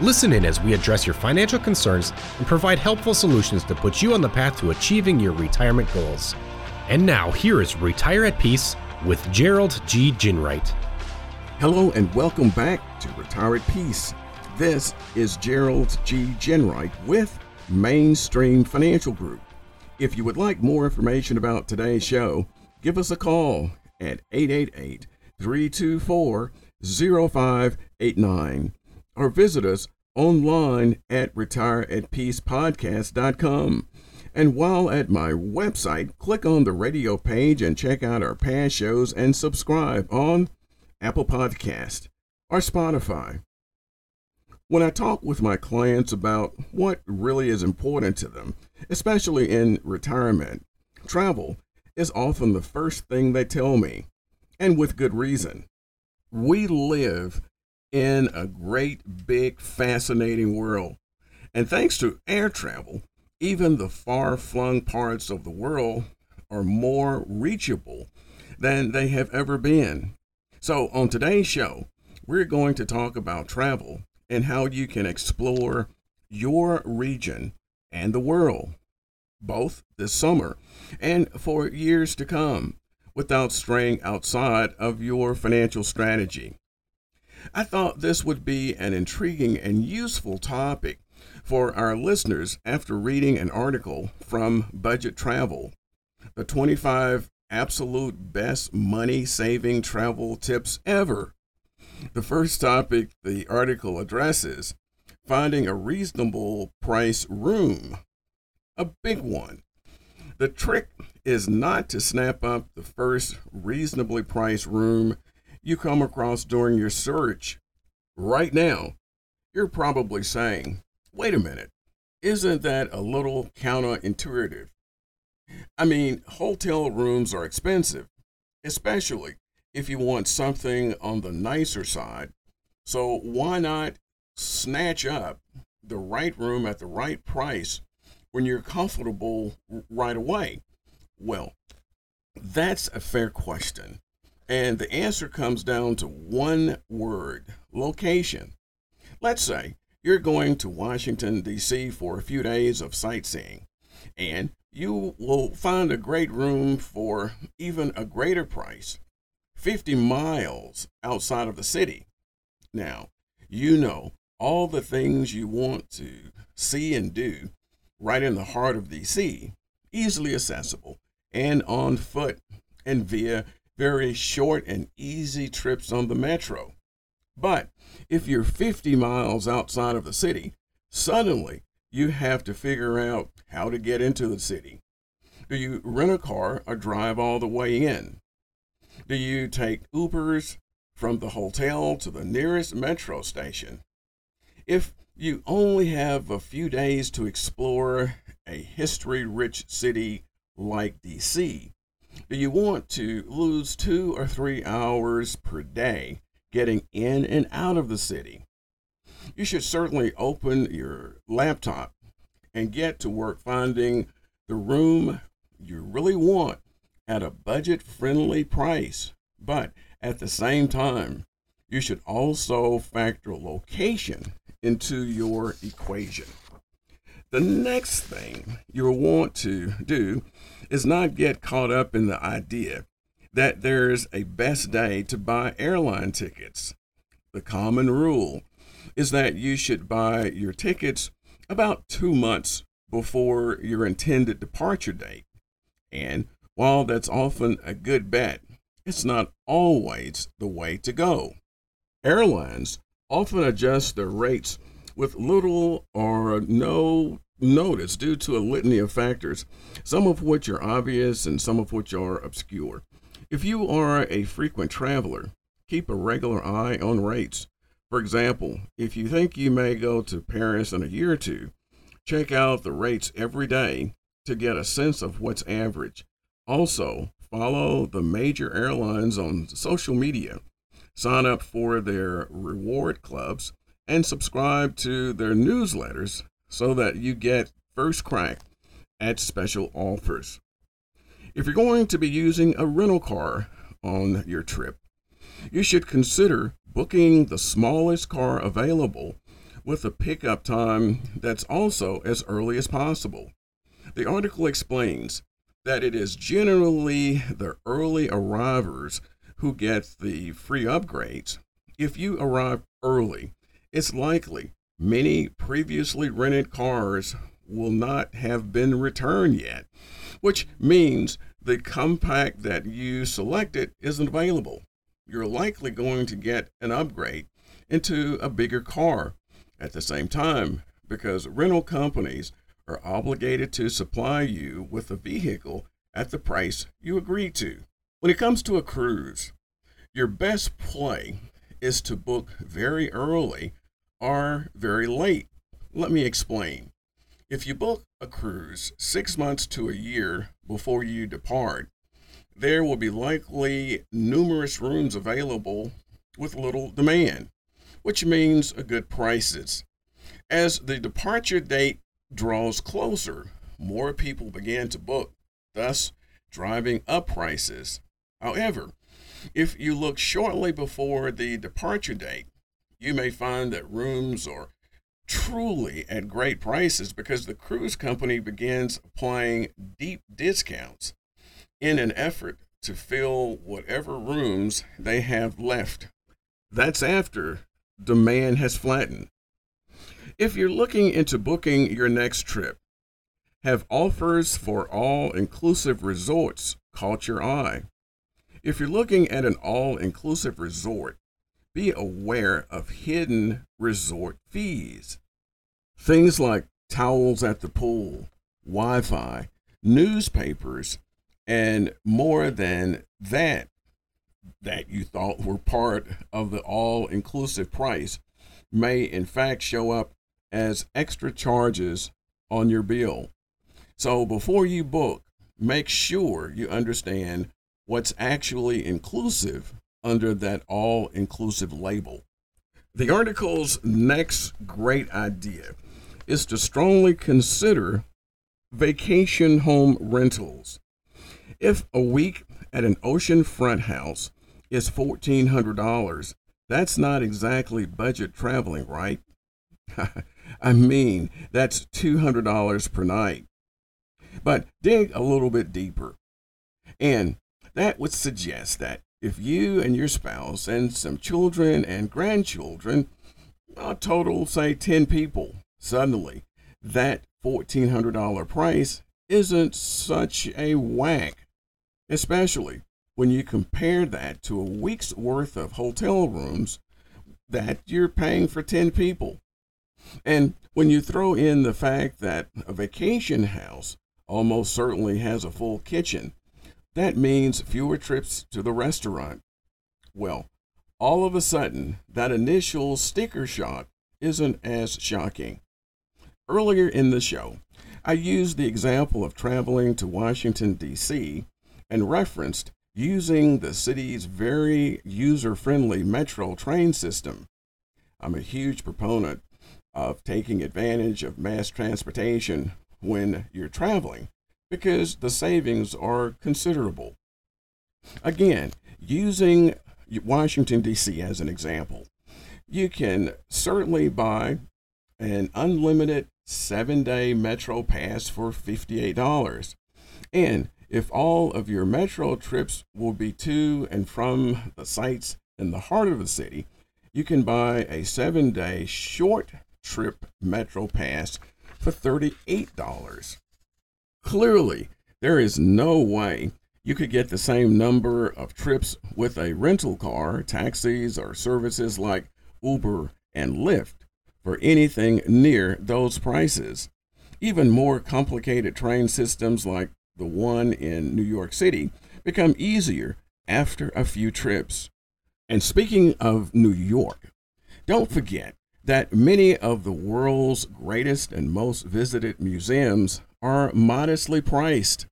Listen in as we address your financial concerns and provide helpful solutions to put you on the path to achieving your retirement goals. And now, here is Retire at Peace with Gerald G. Ginwright. Hello, and welcome back to Retire at Peace. This is Gerald G. Ginwright with Mainstream Financial Group. If you would like more information about today's show, give us a call at 888 324 0589 or visit us online at retireatpeacepodcast.com. And while at my website, click on the radio page and check out our past shows and subscribe on Apple Podcast or Spotify. When I talk with my clients about what really is important to them, especially in retirement, travel is often the first thing they tell me, and with good reason. We live in a great, big, fascinating world. And thanks to air travel, even the far flung parts of the world are more reachable than they have ever been. So, on today's show, we're going to talk about travel and how you can explore your region and the world, both this summer and for years to come, without straying outside of your financial strategy. I thought this would be an intriguing and useful topic for our listeners after reading an article from Budget Travel, the 25 absolute best money saving travel tips ever. The first topic the article addresses finding a reasonable price room, a big one. The trick is not to snap up the first reasonably priced room you come across during your search right now, you're probably saying, wait a minute, isn't that a little counterintuitive? I mean, hotel rooms are expensive, especially if you want something on the nicer side. So why not snatch up the right room at the right price when you're comfortable right away? Well, that's a fair question. And the answer comes down to one word location. Let's say you're going to Washington, D.C. for a few days of sightseeing, and you will find a great room for even a greater price 50 miles outside of the city. Now, you know all the things you want to see and do right in the heart of D.C., easily accessible and on foot and via very short and easy trips on the metro. But if you're 50 miles outside of the city, suddenly you have to figure out how to get into the city. Do you rent a car or drive all the way in? Do you take Ubers from the hotel to the nearest metro station? If you only have a few days to explore a history rich city like DC, you want to lose two or three hours per day getting in and out of the city? You should certainly open your laptop and get to work finding the room you really want at a budget friendly price. But at the same time, you should also factor location into your equation. The next thing you'll want to do is not yet caught up in the idea that there's a best day to buy airline tickets. The common rule is that you should buy your tickets about two months before your intended departure date. And while that's often a good bet, it's not always the way to go. Airlines often adjust their rates with little or no notice due to a litany of factors, some of which are obvious and some of which are obscure. If you are a frequent traveler, keep a regular eye on rates. For example, if you think you may go to Paris in a year or two, check out the rates every day to get a sense of what's average. Also, follow the major airlines on social media, sign up for their reward clubs, and subscribe to their newsletters so that you get first crack at special offers. If you're going to be using a rental car on your trip, you should consider booking the smallest car available with a pickup time that's also as early as possible. The article explains that it is generally the early arrivers who get the free upgrades. If you arrive early, it's likely many previously rented cars will not have been returned yet, which means the compact that you selected isn't available. You're likely going to get an upgrade into a bigger car at the same time because rental companies are obligated to supply you with a vehicle at the price you agreed to. When it comes to a cruise, your best play is to book very early or very late. Let me explain. If you book a cruise six months to a year before you depart, there will be likely numerous rooms available with little demand, which means good prices. As the departure date draws closer, more people begin to book, thus driving up prices. However, if you look shortly before the departure date, you may find that rooms are truly at great prices because the cruise company begins applying deep discounts in an effort to fill whatever rooms they have left. That's after demand has flattened. If you're looking into booking your next trip, have offers for all inclusive resorts caught your eye? If you're looking at an all inclusive resort, be aware of hidden resort fees. Things like towels at the pool, Wi Fi, newspapers, and more than that, that you thought were part of the all inclusive price may in fact show up as extra charges on your bill. So before you book, make sure you understand what's actually inclusive under that all inclusive label. The article's next great idea is to strongly consider vacation home rentals. If a week at an oceanfront house is $1,400, that's not exactly budget traveling, right? I mean, that's $200 per night. But dig a little bit deeper. And that would suggest that if you and your spouse and some children and grandchildren, a total, say 10 people, suddenly that $1,400 price isn't such a whack, especially when you compare that to a week's worth of hotel rooms that you're paying for 10 people. And when you throw in the fact that a vacation house almost certainly has a full kitchen, that means fewer trips to the restaurant. Well, all of a sudden, that initial sticker shock isn't as shocking. Earlier in the show, I used the example of traveling to Washington, D.C., and referenced using the city's very user friendly metro train system. I'm a huge proponent of taking advantage of mass transportation when you're traveling because the savings are considerable. Again, using Washington, D.C. as an example, you can certainly buy an unlimited seven day Metro pass for $58. And if all of your Metro trips will be to and from the sites in the heart of the city, you can buy a seven day short trip Metro pass for $38. Clearly, there is no way you could get the same number of trips with a rental car, taxis, or services like Uber and Lyft for anything near those prices. Even more complicated train systems like the one in New York City become easier after a few trips. And speaking of New York, don't forget that many of the world's greatest and most visited museums are modestly priced,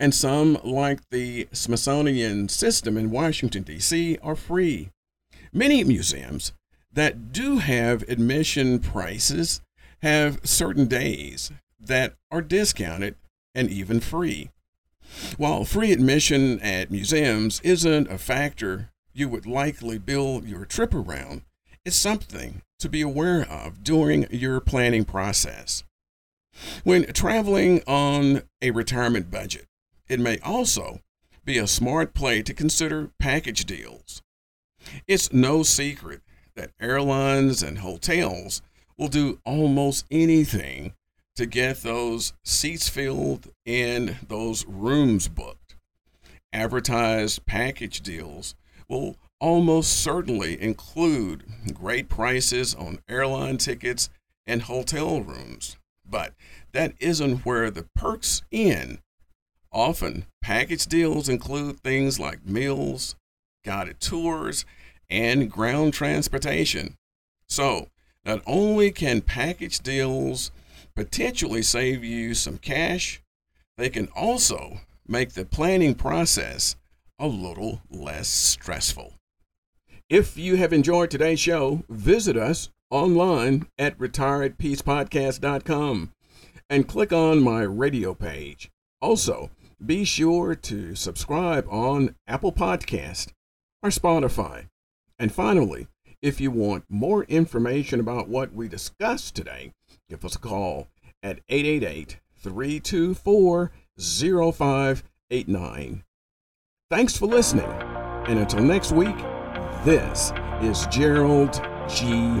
and some, like the Smithsonian System in Washington, D.C., are free. Many museums that do have admission prices have certain days that are discounted and even free. While free admission at museums isn't a factor you would likely bill your trip around, it's something to be aware of during your planning process. When traveling on a retirement budget, it may also be a smart play to consider package deals. It's no secret that airlines and hotels will do almost anything to get those seats filled and those rooms booked. Advertised package deals will almost certainly include great prices on airline tickets and hotel rooms, but that isn't where the perks end. Often, package deals include things like meals, guided tours, and ground transportation. So, not only can package deals potentially save you some cash, they can also make the planning process a little less stressful. If you have enjoyed today's show, visit us online at retireatpeacepodcast.com and click on my radio page. Also, be sure to subscribe on Apple Podcast or Spotify. And finally, if you want more information about what we discussed today, give us a call at 888 324 0589. Thanks for listening. And until next week, this is Gerald G.